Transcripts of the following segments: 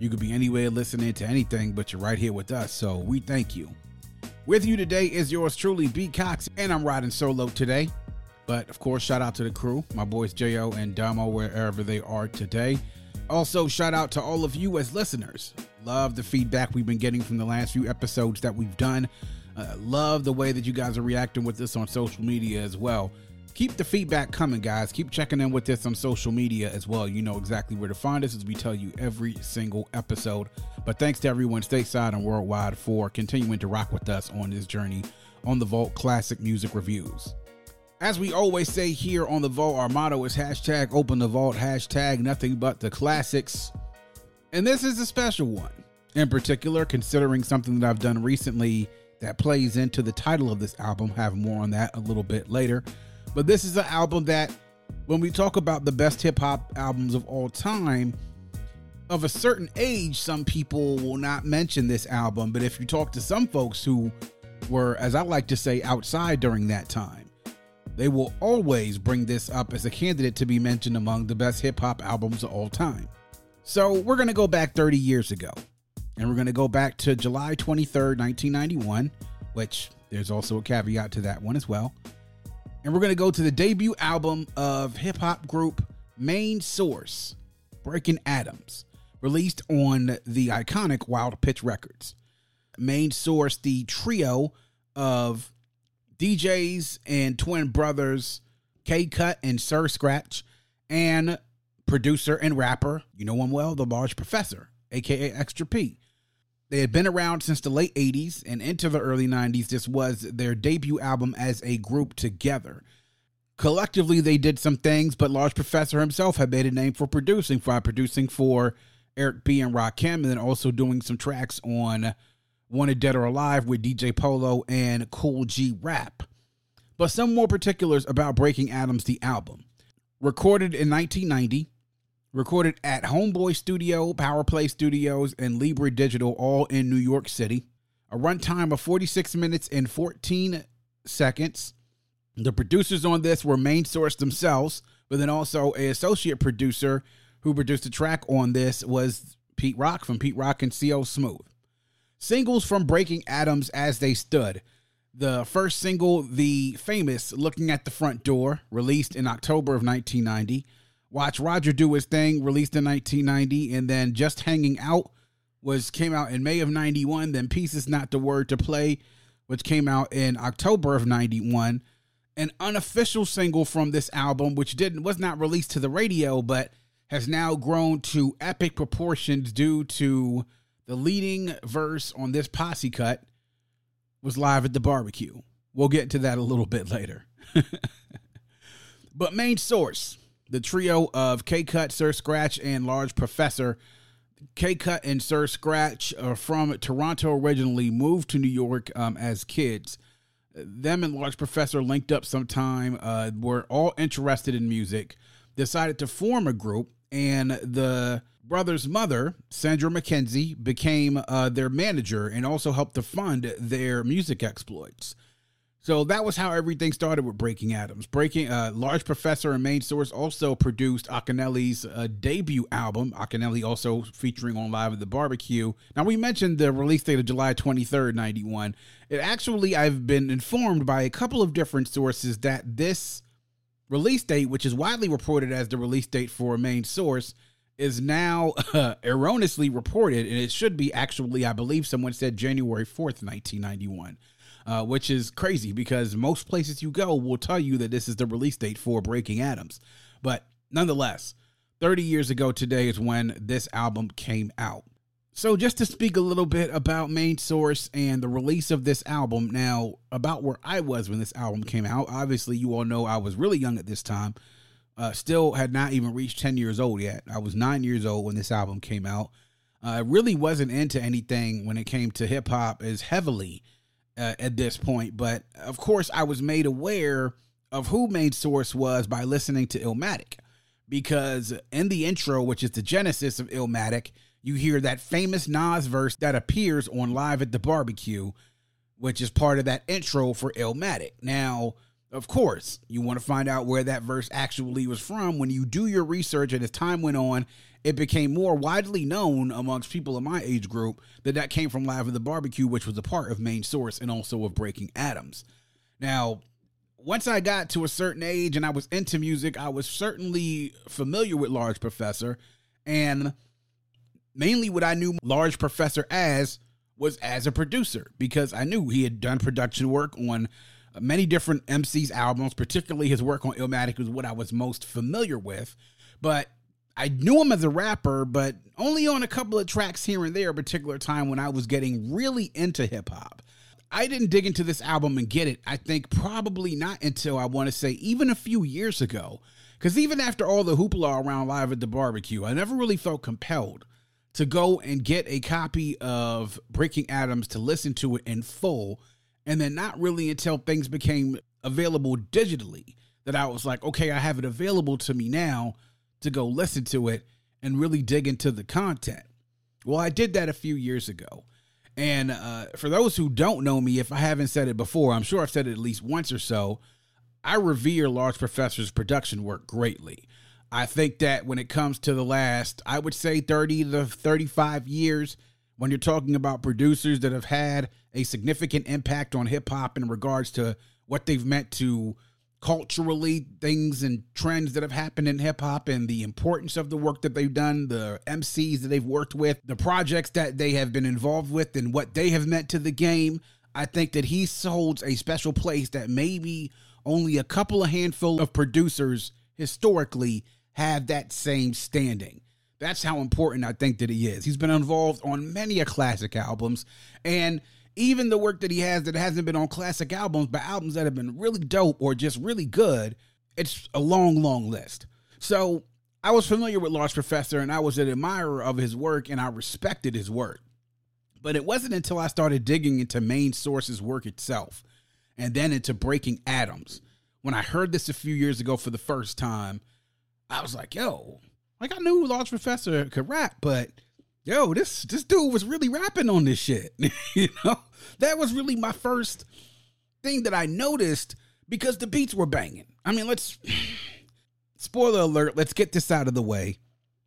You could be anywhere listening to anything, but you're right here with us, so we thank you. With you today is yours truly, B. Cox, and I'm riding solo today. But of course, shout out to the crew, my boys Jo and Damo, wherever they are today. Also, shout out to all of you as listeners. Love the feedback we've been getting from the last few episodes that we've done. Uh, love the way that you guys are reacting with this on social media as well keep the feedback coming, guys. Keep checking in with us on social media as well. You know exactly where to find us as we tell you every single episode. But thanks to everyone stateside and worldwide for continuing to rock with us on this journey on the Vault Classic Music Reviews. As we always say here on the Vault, our motto is hashtag open the vault, hashtag nothing but the classics. And this is a special one, in particular, considering something that I've done recently that plays into the title of this album. Have more on that a little bit later. But this is an album that, when we talk about the best hip hop albums of all time, of a certain age, some people will not mention this album. But if you talk to some folks who were, as I like to say, outside during that time, they will always bring this up as a candidate to be mentioned among the best hip hop albums of all time. So we're going to go back 30 years ago. And we're going to go back to July 23rd, 1991, which there's also a caveat to that one as well and we're going to go to the debut album of hip hop group Main Source, Breaking Atoms, released on the iconic Wild Pitch Records. Main Source, the trio of DJs and twin brothers K Cut and Sir Scratch, and producer and rapper, you know him well, the Large Professor, aka Extra P. They had been around since the late 80s and into the early 90s. This was their debut album as a group together. Collectively, they did some things, but Large Professor himself had made a name for producing, for producing for Eric B. and Rakim, and then also doing some tracks on Wanted Dead or Alive with DJ Polo and Kool G Rap. But some more particulars about Breaking Atoms, the album. Recorded in 1990, recorded at Homeboy Studio, Power Play Studios, and Libra Digital, all in New York City. A runtime of 46 minutes and 14 seconds. The producers on this were Main Source themselves, but then also a associate producer who produced the track on this was Pete Rock from Pete Rock and CL Smooth. Singles from Breaking Atoms as they stood. The first single, the famous Looking at the Front Door, released in October of 1990. Watch Roger Do His Thing, released in 1990, and then Just Hanging Out was came out in May of 91. Then Peace Is Not the Word to Play, which came out in October of 91. An unofficial single from this album, which didn't was not released to the radio, but has now grown to epic proportions due to the leading verse on this posse cut was live at the barbecue. We'll get to that a little bit later. but main source the trio of K Cut, Sir Scratch, and Large Professor. K Cut and Sir Scratch are from Toronto originally, moved to New York um, as kids. Them and Large Professor linked up sometime, uh, were all interested in music, decided to form a group, and the brother's mother, Sandra McKenzie, became uh, their manager and also helped to fund their music exploits. So that was how everything started with Breaking Atoms. Breaking uh, Large Professor and Main Source also produced Akinyele's uh, debut album. Akinyele also featuring on Live at the Barbecue. Now we mentioned the release date of July 23rd, 91. It actually I've been informed by a couple of different sources that this release date, which is widely reported as the release date for Main Source, is now uh, erroneously reported, and it should be actually, I believe, someone said January 4th, 1991 uh, which is crazy because most places you go will tell you that this is the release date for Breaking Atoms. But nonetheless, 30 years ago today is when this album came out. So, just to speak a little bit about Main Source and the release of this album, now, about where I was when this album came out. Obviously, you all know I was really young at this time. Uh, still had not even reached 10 years old yet. I was nine years old when this album came out. I uh, really wasn't into anything when it came to hip hop as heavily uh, at this point. But of course, I was made aware of who Main Source was by listening to Illmatic. Because in the intro, which is the genesis of Illmatic, you hear that famous Nas verse that appears on Live at the Barbecue, which is part of that intro for Illmatic. Now, of course, you want to find out where that verse actually was from. When you do your research, and as time went on, it became more widely known amongst people in my age group that that came from Live at the Barbecue, which was a part of Main Source and also of Breaking Atoms. Now, once I got to a certain age and I was into music, I was certainly familiar with Large Professor. And mainly what I knew Large Professor as was as a producer because I knew he had done production work on many different MC's albums, particularly his work on Illmatic was what I was most familiar with. But I knew him as a rapper, but only on a couple of tracks here and there, a particular time when I was getting really into hip hop. I didn't dig into this album and get it, I think probably not until I want to say even a few years ago. Because even after all the hoopla around Live at the Barbecue, I never really felt compelled to go and get a copy of Breaking Atoms to listen to it in full. And then not really until things became available digitally that I was like, okay, I have it available to me now to go listen to it and really dig into the content. Well, I did that a few years ago. And uh, for those who don't know me, if I haven't said it before, I'm sure I've said it at least once or so. I revere Large Professor's production work greatly. I think that when it comes to the last, I would say 30 to 35 years, when you're talking about producers that have had a significant impact on hip hop in regards to what they've meant to culturally things and trends that have happened in hip hop and the importance of the work that they've done, the MCs that they've worked with, the projects that they have been involved with, and what they have meant to the game. I think that he holds a special place that maybe only a couple of handful of producers historically have that same standing. That's how important I think that he is. He's been involved on many a classic albums and even the work that he has that hasn't been on classic albums, but albums that have been really dope or just really good, it's a long, long list. So I was familiar with Large Professor and I was an admirer of his work and I respected his work. But it wasn't until I started digging into Main Source's work itself and then into Breaking Atoms. When I heard this a few years ago for the first time, I was like, yo, like I knew Large Professor could rap, but yo, this this dude was really rapping on this shit. you know, that was really my first thing that I noticed because the beats were banging. I mean, let's spoiler alert. Let's get this out of the way.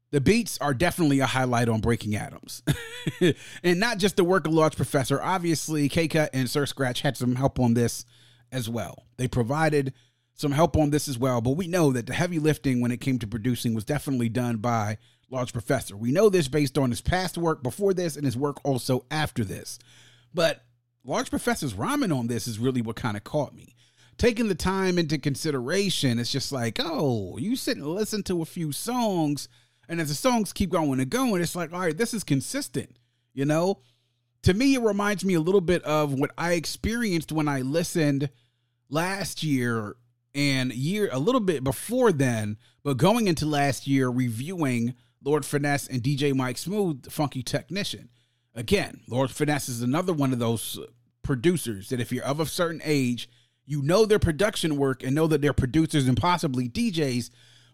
The beats are definitely a highlight on Breaking Atoms, and not just the work of Large Professor. Obviously, K Cut and Sir Scratch had some help on this as well. They provided some help on this as well, but we know that the heavy lifting when it came to producing was definitely done by Large Professor. We know this based on his past work before this and his work also after this. But Large Professor's rhyming on this is really what kind of caught me. Taking the time into consideration, it's just like, oh, you sit and listen to a few songs, and as the songs keep going and going, it's like, all right, this is consistent, you know? To me, it reminds me a little bit of what I experienced when I listened last year and year a little bit before then, but going into last year reviewing Lord Finesse and DJ Mike Smooth, the Funky Technician. Again, Lord Finesse is another one of those producers that if you're of a certain age, you know their production work and know that they're producers and possibly DJs,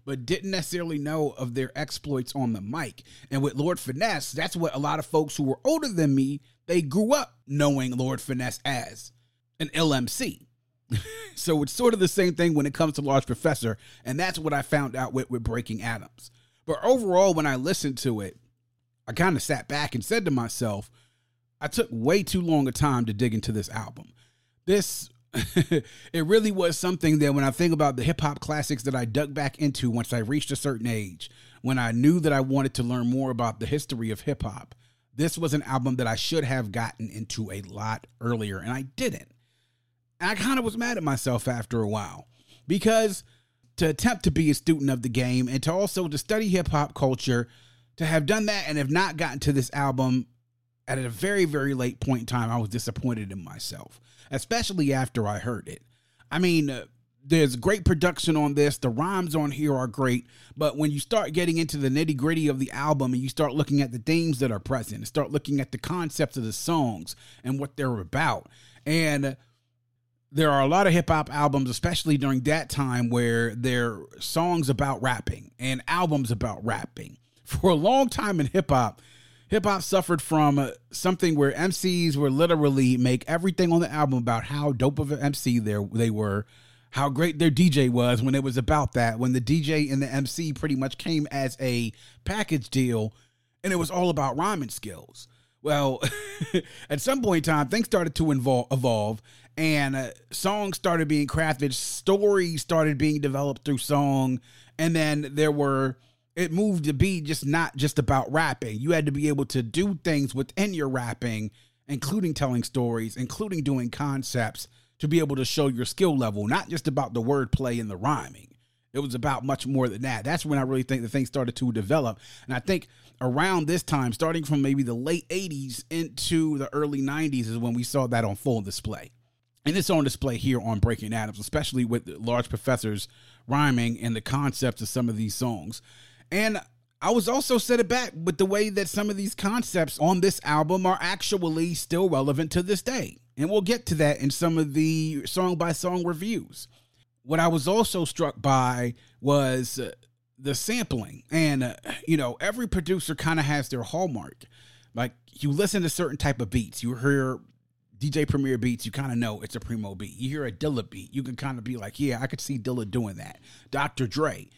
but didn't necessarily know of their exploits on the mic. And with Lord Finesse, that's what a lot of folks who were older than me, they grew up knowing Lord Finesse as an LMC. so it's sort of the same thing when it comes to Large Professor, and that's what I found out with, with Breaking Atoms. But overall, when I listened to it, I kind of sat back and said to myself, I took way too long a time to dig into this album. This it really was something that when I think about the hip hop classics that I dug back into once I reached a certain age, when I knew that I wanted to learn more about the history of hip hop, this was an album that I should have gotten into a lot earlier, and I didn't. And I kind of was mad at myself after a while because to attempt to be a student of the game and to also to study hip hop culture, to have done that and have not gotten to this album at a very, very late point in time, I was disappointed in myself, especially after I heard it. I mean, uh, there's great production on this. The rhymes on here are great, but when you start getting into the nitty gritty of the album and you start looking at the themes that are present, and start looking at the concepts of the songs and what they're about, and there are a lot of hip hop albums, especially during that time, where they're songs about rapping and albums about rapping. For a long time in hip hop, hip hop suffered from something where MCs were literally make everything on the album about how dope of an MC there they were, how great their DJ was when it was about that. When the DJ and the MC pretty much came as a package deal, and it was all about rhyming skills. Well, at some point in time, things started to evolve, evolve and uh, songs started being crafted, stories started being developed through song, and then there were it moved to be just not just about rapping. You had to be able to do things within your rapping, including telling stories, including doing concepts to be able to show your skill level, not just about the wordplay and the rhyming. It was about much more than that. That's when I really think the thing started to develop. And I think around this time, starting from maybe the late 80s into the early 90s, is when we saw that on full display. And it's on display here on Breaking Atoms, especially with Large Professor's rhyming and the concepts of some of these songs. And I was also set aback with the way that some of these concepts on this album are actually still relevant to this day. And we'll get to that in some of the song by song reviews. What I was also struck by was uh, the sampling. And, uh, you know, every producer kind of has their hallmark. Like you listen to certain type of beats, you hear DJ Premier beats, you kind of know it's a Primo beat. You hear a Dilla beat, you can kind of be like, yeah, I could see Dilla doing that. Dr. Dre,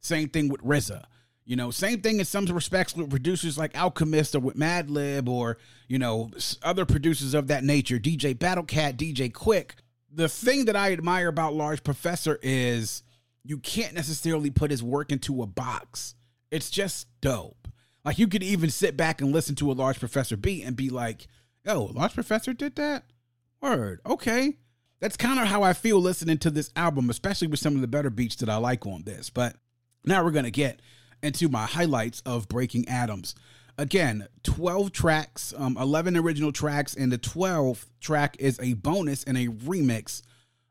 same thing with RZA. You know, same thing in some respects with producers like Alchemist or with Madlib or, you know, other producers of that nature, DJ Battlecat, DJ Quik. The thing that I admire about Large Professor is you can't necessarily put his work into a box. It's just dope. Like you could even sit back and listen to a Large Professor beat and be like, Oh, Large Professor did that? Word. Okay. That's kind of how I feel listening to this album, especially with some of the better beats that I like on this. But now we're going to get into my highlights of Breaking Atoms. Again, 12 tracks, um, 11 original tracks, and the 12th track is a bonus and a remix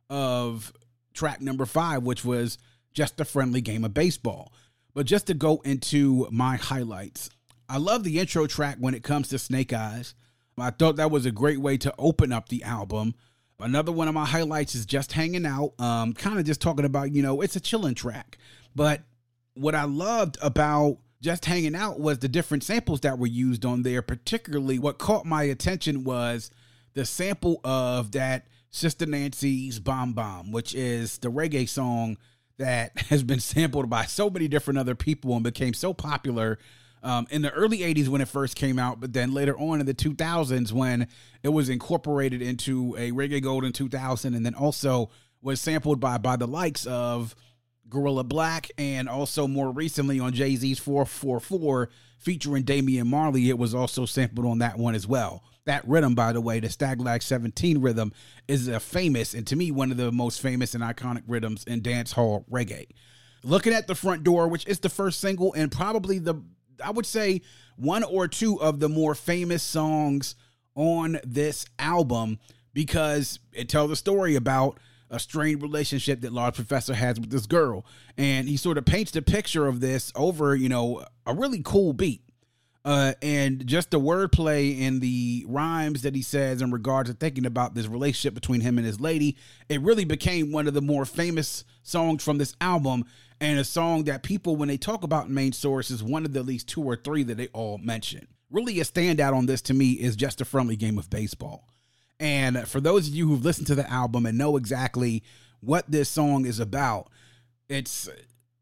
of track number five, which was just a friendly game of baseball. But just to go into my highlights, I love the intro track when it comes to Snake Eyes. I thought that was a great way to open up the album. Another one of my highlights is just hanging out, um, kind of just talking about, you know, it's a chilling track. But what I loved about just hanging out was the different samples that were used on there. Particularly, what caught my attention was the sample of that Sister Nancy's Bam Bam, which is the reggae song that has been sampled by so many different other people and became so popular um, in the early 80s when it first came out, but then later on in the 2000s when it was incorporated into a Reggae Gold in 2000 and then also was sampled by by the likes of Guerilla Black and also more recently on Jay Z's 444 featuring Damian Marley. It was also sampled on that one as well. That rhythm, by the way, the Stalag 17 rhythm, is a famous and to me one of the most famous and iconic rhythms in dancehall reggae. Looking at the front door, which is the first single and probably the I would say one or two of the more famous songs on this album because it tells a story about a strained relationship that Large Professor has with this girl. And he sort of paints the picture of this over, you know, a really cool beat. Uh, and just the wordplay and the rhymes that he says in regards to thinking about this relationship between him and his lady, it really became one of the more famous songs from this album and a song that people, when they talk about main source, is one of the at least two or three that they all mention. Really, a standout on this to me is just a friendly game of baseball. And for those of you who've listened to the album and know exactly what this song is about, it's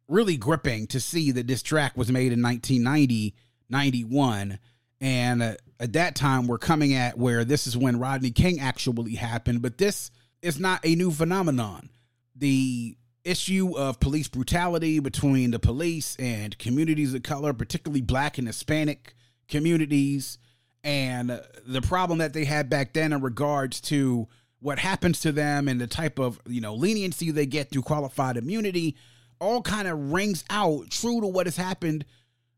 really gripping to see that this track was made in 1990, 91. And at that time, we're coming at where this is when Rodney King actually happened, but this is not a new phenomenon. The issue of police brutality between the police and communities of color, particularly black and Hispanic communities, and the problem that they had back then in regards to what happens to them and the type of you know leniency they get through qualified immunity all kind of rings out true to what has happened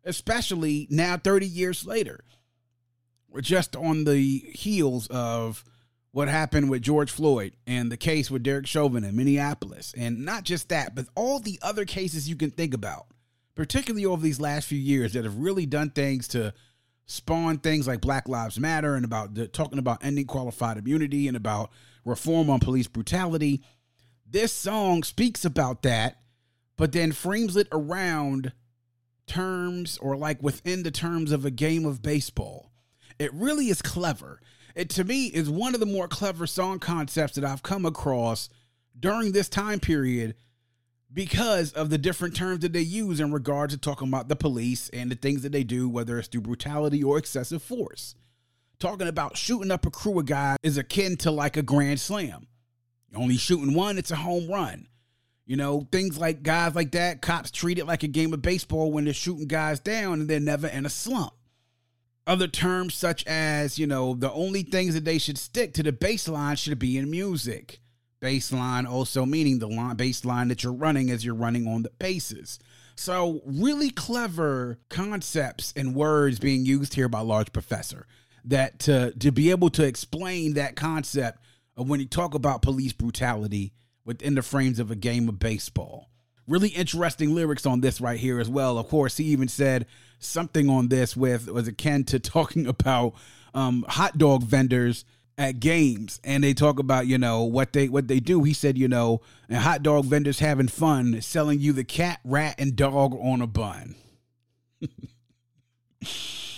especially now 30 years later. We're just on the heels of what happened with George Floyd and the case with Derek Chauvin in Minneapolis. And not just that, but all the other cases you can think about, particularly over these last few years that have really done things to spawn things like Black Lives Matter and about the, talking about ending qualified immunity and about reform on police brutality. This song speaks about that, but then frames it around terms or like within the terms of a game of baseball. It really is clever. It to me is one of the more clever song concepts that I've come across during this time period because of the different terms that they use in regards to talking about the police and the things that they do, whether it's through brutality or excessive force. Talking about shooting up a crew of guys is akin to like a grand slam. Only shooting one, it's a home run. You know, things like guys like that, cops treat it like a game of baseball when they're shooting guys down and they're never in a slump. Other terms such as, you know, the only things that they should stick to the baseline should be in music Baseline also meaning the line baseline that you're running as you're running on the bases. So really clever concepts and words being used here by Large Professor. That to to be able to explain that concept of when you talk about police brutality within the frames of a game of baseball. Really interesting lyrics on this right here as well. Of course, he even said something on this with was akin to talking about um, hot dog vendors at games. And they talk about you know what they what they do. He said you know and hot dog vendors having fun selling you the cat rat and dog on a bun.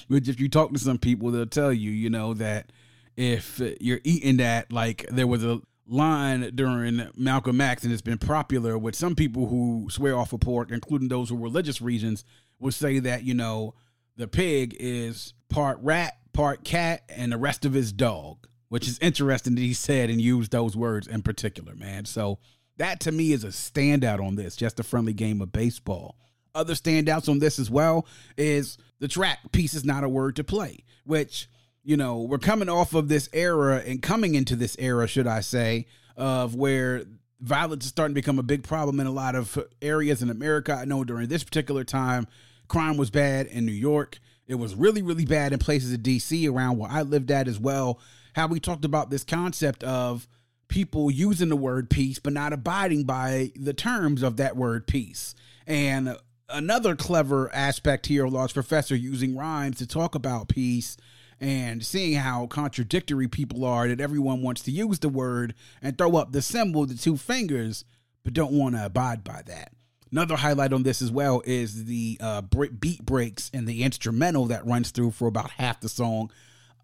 Which if you talk to some people they'll tell you you know that if you're eating that like there was a line during malcolm x and it's been popular with some people who swear off of pork including those who religious reasons would say that you know the pig is part rat part cat and the rest of his dog which is interesting that he said and used those words in particular, man. So that to me is a standout on this, just a friendly game of baseball. Other standouts on this as well is the track peace is not a word to play, which, you know, we're coming off of this era and coming into this era, should I say, of where violence is starting to become a big problem in a lot of areas in America. I know during this particular time, crime was bad in New York. It was really, really bad in places of DC around where I lived at as well how we talked about this concept of people using the word peace but not abiding by the terms of that word peace. And another clever aspect here Large Professor using rhymes to talk about peace and seeing how contradictory people are that everyone wants to use the word and throw up the symbol, the two fingers, but don't want to abide by that. Another highlight on this as well is the uh, beat breaks and the instrumental that runs through for about half the song.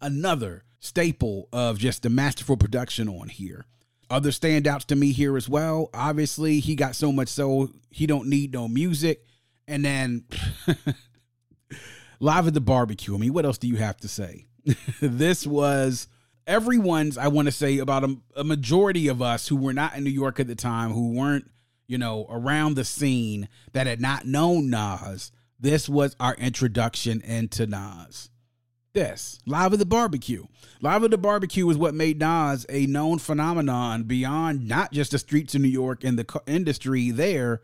Another staple of just the masterful production on here. Other standouts to me here as well. Obviously, he got so much so he don't need no music. And then live at the barbecue. I mean, what else do you have to say? this was everyone's, I want to say, about a, a, majority of us who were not in New York at the time, who weren't, you know, around the scene that had not known Nas. This was our introduction into Nas this live at the barbecue live at the barbecue is what made nas a known phenomenon beyond not just the streets of new york and the industry there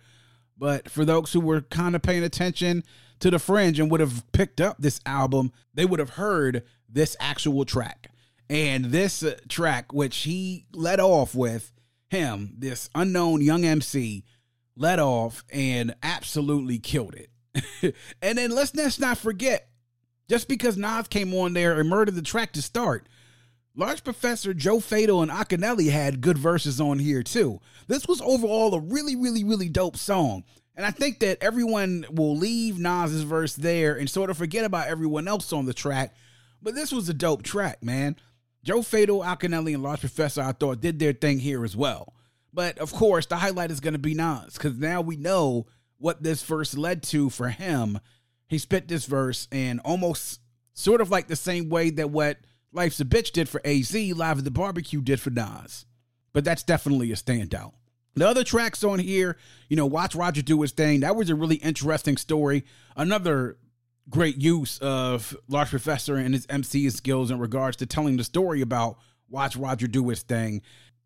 but for those who were kind of paying attention to the fringe and would have picked up this album they would have heard this actual track and this uh, track which he led off with him this unknown young mc led off and absolutely killed it and then let's, let's not forget just because Nas came on there and murdered the track to start. Large Professor, Joe Fatal, and Akinyele had good verses on here too. This was overall a really, really, really dope song. And I think that everyone will leave Nas's verse there and sort of forget about everyone else on the track. But this was a dope track, man. Joe Fatal, Akinyele, and Large Professor, I thought, did their thing here as well. But of course, the highlight is going to be Nas because now we know what this verse led to for him he spit this verse and almost sort of like the same way that what Life's a Bitch did for AZ, Live at the Barbecue did for Nas. But that's definitely a standout. The other tracks on here, you know, Watch Roger do his thing. That was a really interesting story. Another great use of Large Professor and his MC skills in regards to telling the story about Watch Roger do his thing.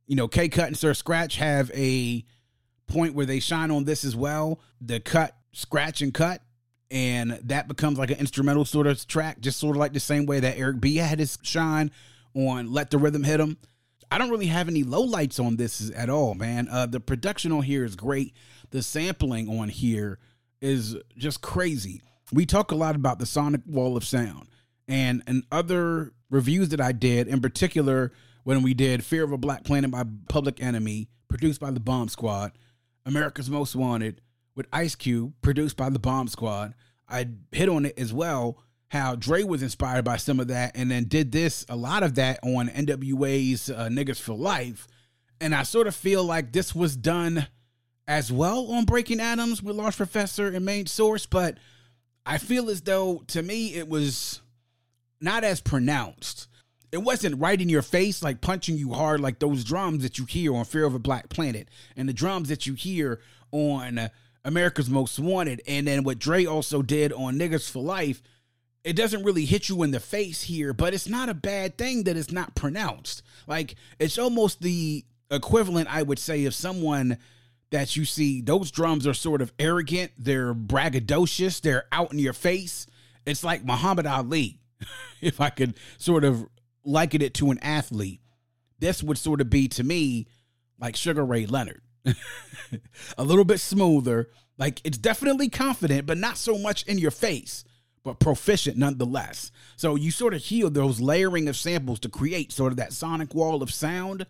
You know, K Cut and Sir Scratch have a point where they shine on this as well. The cut, scratch, and cut and that becomes like an instrumental sort of track, just sort of like the same way that Eric B had his shine on "Let the Rhythm Hit 'Em." I don't really have any lowlights on this at all, man. Uh, the production on here is great. The sampling on here is just crazy. We talk a lot about the sonic wall of sound, and and other reviews that I did, in particular when we did "Fear of a Black Planet" by Public Enemy, produced by the Bomb Squad, America's Most Wanted with Ice Cube, produced by the Bomb Squad. I hit on it as well how Dre was inspired by some of that and then did this, a lot of that on NWA's uh, Niggas for Life. And I sort of feel like this was done as well on Breaking Atoms with Large Professor and Main Source, but I feel as though to me it was not as pronounced. It wasn't right in your face, like punching you hard, like those drums that you hear on Fear of a Black Planet and the drums that you hear on America's Most Wanted. And then what Dre also did on Niggas for Life it doesn't really hit you in the face here, but it's not a bad thing that it's not pronounced. Like it's almost the equivalent, I would say, of someone that you see. Those drums are sort of arrogant, they're braggadocious, they're out in your face. It's like Muhammad Ali, if I could sort of liken it to an athlete. This would sort of be to me like Sugar Ray Leonard. a little bit smoother. Like it's definitely confident, but not so much in your face but proficient nonetheless. So you sort of hear those layering of samples to create sort of that sonic wall of sound,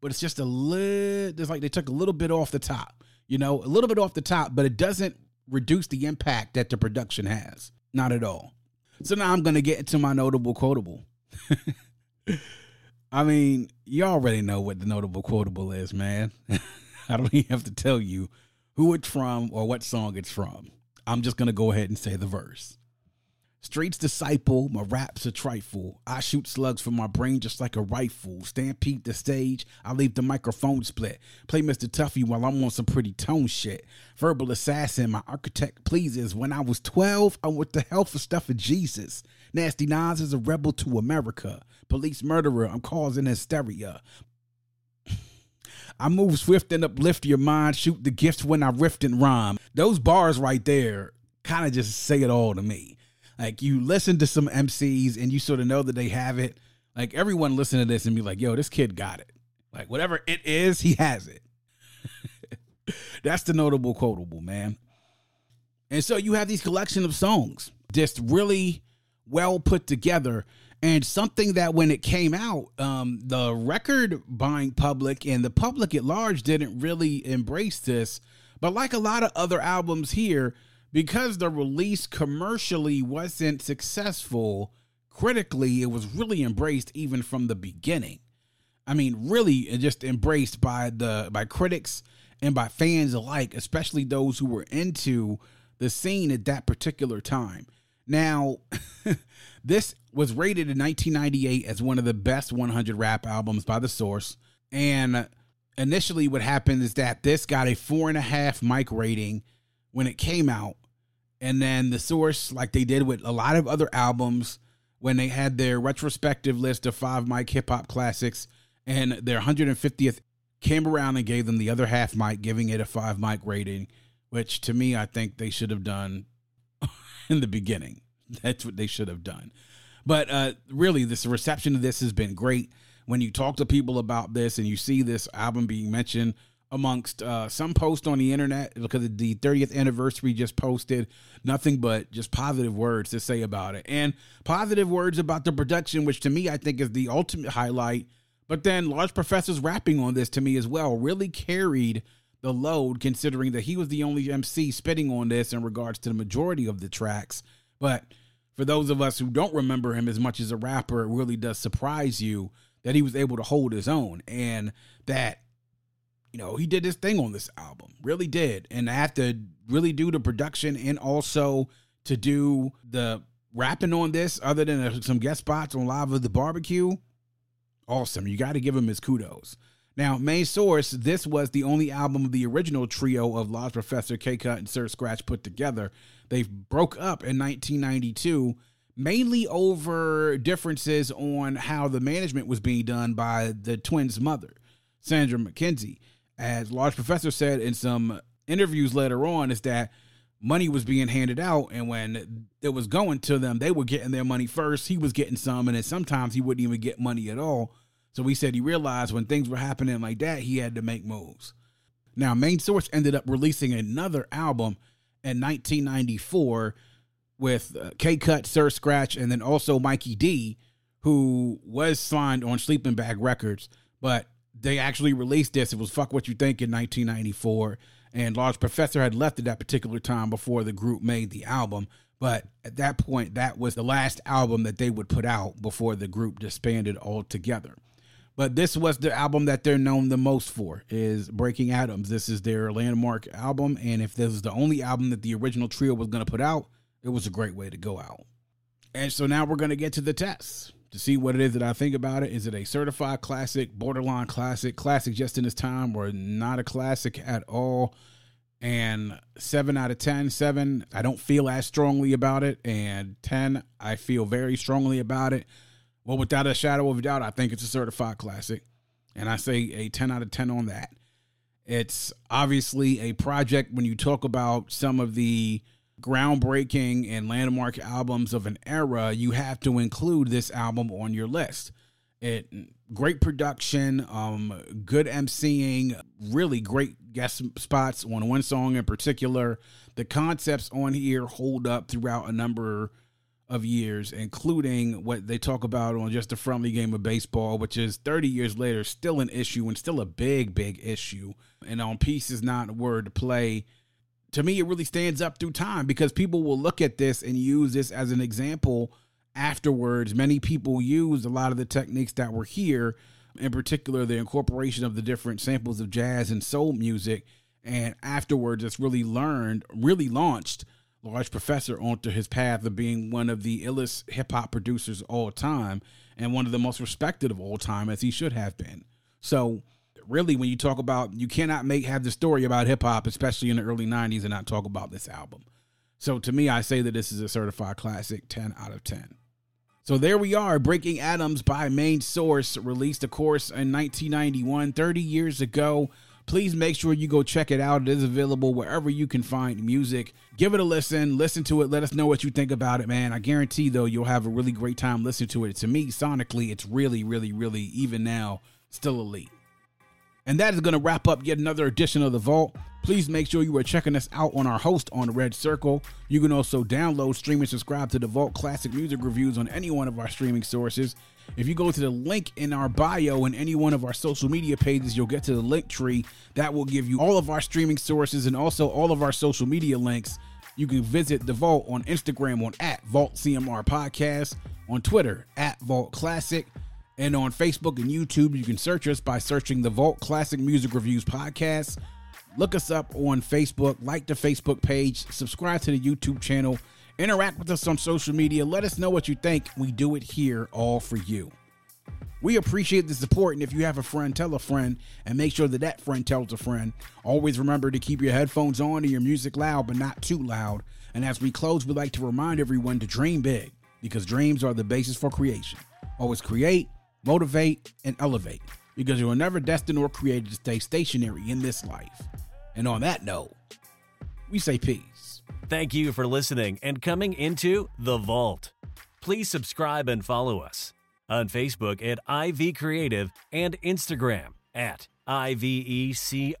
but it's just a little, it's like they took a little bit off the top, you know, a little bit off the top, but it doesn't reduce the impact that the production has. Not at all. So now I'm going to get into my notable quotable. I mean, you already know what the notable quotable is, man. I don't even have to tell you who it's from or what song it's from. I'm just going to go ahead and say the verse. Street's disciple, my rap's a trifle. I shoot slugs from my brain just like a rifle. Stampede the stage, I leave the microphone split. Play Mr. Tuffy while I'm on some pretty tone shit. Verbal assassin, my architect pleases. When I was 12, I went to hell for stuff of Jesus. Nasty Nas is a rebel to America. Police murderer, I'm causing hysteria. I move swift and uplift your mind. Shoot the gifts when I rift and rhyme. Those bars right there kind of just say it all to me. Like you listen to some MCs and you sort of know that they have it. Like everyone listen to this and be like, yo, this kid got it. Like whatever it is, he has it. That's the notable quotable, man. And so you have these collection of songs just really well put together and something that when it came out um, the record buying public and the public at large didn't really embrace this but like a lot of other albums here because the release commercially wasn't successful, critically, it was really embraced even from the beginning. I mean, really just embraced by the by critics and by fans alike, especially those who were into the scene at that particular time. Now, this was rated in 1998 as one of the best 100 rap albums by The Source. And initially, what happened is that this got a four and a half mic rating when it came out and then the source like they did with a lot of other albums when they had their retrospective list of five mic hip hop classics and their 150th came around and gave them the other half mic giving it a five mic rating which to me i think they should have done in the beginning. That's what they should have done. But uh really this reception of this has been great. When you talk to people about this and you see this album being mentioned amongst uh, some posts on the internet because the 30th anniversary just posted nothing but just positive words to say about it. And positive words about the production which to me i think is the ultimate highlight. But then large professor's rapping on this to me as well really carried the load considering that he was the only mc spitting on this in regards to the majority of the tracks. But for those of us who don't remember him as much as a rapper it really does surprise you that he was able to hold his own and that you know, he did his thing on this album, really did. And I have to really do the production and also to do the rapping on this, other than some guest spots on Live of the Barbecue. Awesome. You got to give him his kudos. Now, main source, this was the only album of the original trio of Large Professor, K Cut, and Sir Scratch put together. They broke up in 1992, mainly over differences on how the management was being done by the twins' mother, Sandra McKenzie as Large Professor said in some interviews later on, is that money was being handed out, and when it was going to them, they were getting their money first. He was getting some, and then sometimes he wouldn't even get money at all So he said he realized when things were happening like that, he had to make moves. Now, Main Source ended up releasing another album in 1994 with uh, K Cut, Sir Scratch, and then also Mikey D, who was signed on Sleeping Bag Records, but they actually released this. It was Fuck What You Think in 1994. And Large Professor had left at that particular time before the group made the album. But at that point, that was the last album that they would put out before the group disbanded altogether. But this was the album that they're known the most for is Breaking Atoms. This is their landmark album. And if this is the only album that the original trio was going to put out, it was a great way to go out. And so now we're going to get to the test to see what it is that I think about it. Is it a certified classic, borderline classic, classic just in its time, or not a classic at all? And seven out of 10, seven, I don't feel as strongly about it. And 10, I feel very strongly about it. Well, without a shadow of a doubt, I think it's a certified classic. And I say a 10 out of 10 on that. It's obviously a project when you talk about some of the groundbreaking and landmark albums of an era, you have to include this album on your list. It great production, um, good emceeing, really great guest spots on one song in particular. The concepts on here hold up throughout a number of years, including what they talk about on just a friendly game of baseball, which is 30 years later still an issue and still a big, big issue. And on Peace is not a word to play to me, it really stands up through time because people will look at this and use this as an example afterwards. Many people use a lot of the techniques that were here, in particular, the incorporation of the different samples of jazz and soul music. And afterwards, it's really learned, really launched Large Professor onto his path of being one of the illest hip hop producers all time and one of the most respected of all time, as he should have been. So, really when you talk about you cannot make have the story about hip hop, especially in the early '90s, and not talk about this album. So to me, I say that this is a certified classic, 10 out of 10. So there we are, Breaking Atoms by Main Source, released, of course, in 1991, 30 years ago. Please make sure you go check it out. It is available wherever you can find music. Give it a listen, listen to it, let us know what you think about it, man. I guarantee, though, you'll have a really great time listening to it. To me, sonically, it's really, really, really, even now, still elite. And that is going to wrap up yet another edition of The Vault. Please make sure you are checking us out on our host on Red Circle. You can also download, stream, and subscribe to The Vault Classic Music Reviews on any one of our streaming sources. If you go to the link in our bio in any one of our social media pages, you'll get to the link tree. That will give you all of our streaming sources and also all of our social media links. You can visit The Vault on Instagram on at Vault CMR Podcast, on Twitter at Vault Classic and on Facebook and YouTube, you can search us by searching the Vault Classic Music Reviews Podcast. Look us up on Facebook, like the Facebook page, subscribe to the YouTube channel, interact with us on social media. Let us know what you think. We do it here all for you. We appreciate the support, and if you have a friend, tell a friend, and make sure that that friend tells a friend. Always remember to keep your headphones on and your music loud, but not too loud. And as we close, we'd like to remind everyone to dream big, because dreams are the basis for creation. Always create, motivate, and elevate because you were never destined or created to stay stationary in this life. And on that note, we say peace. Thank you for listening and coming into The Vault. Please subscribe and follow us on Facebook at IV Creative and Instagram at IVECRE8.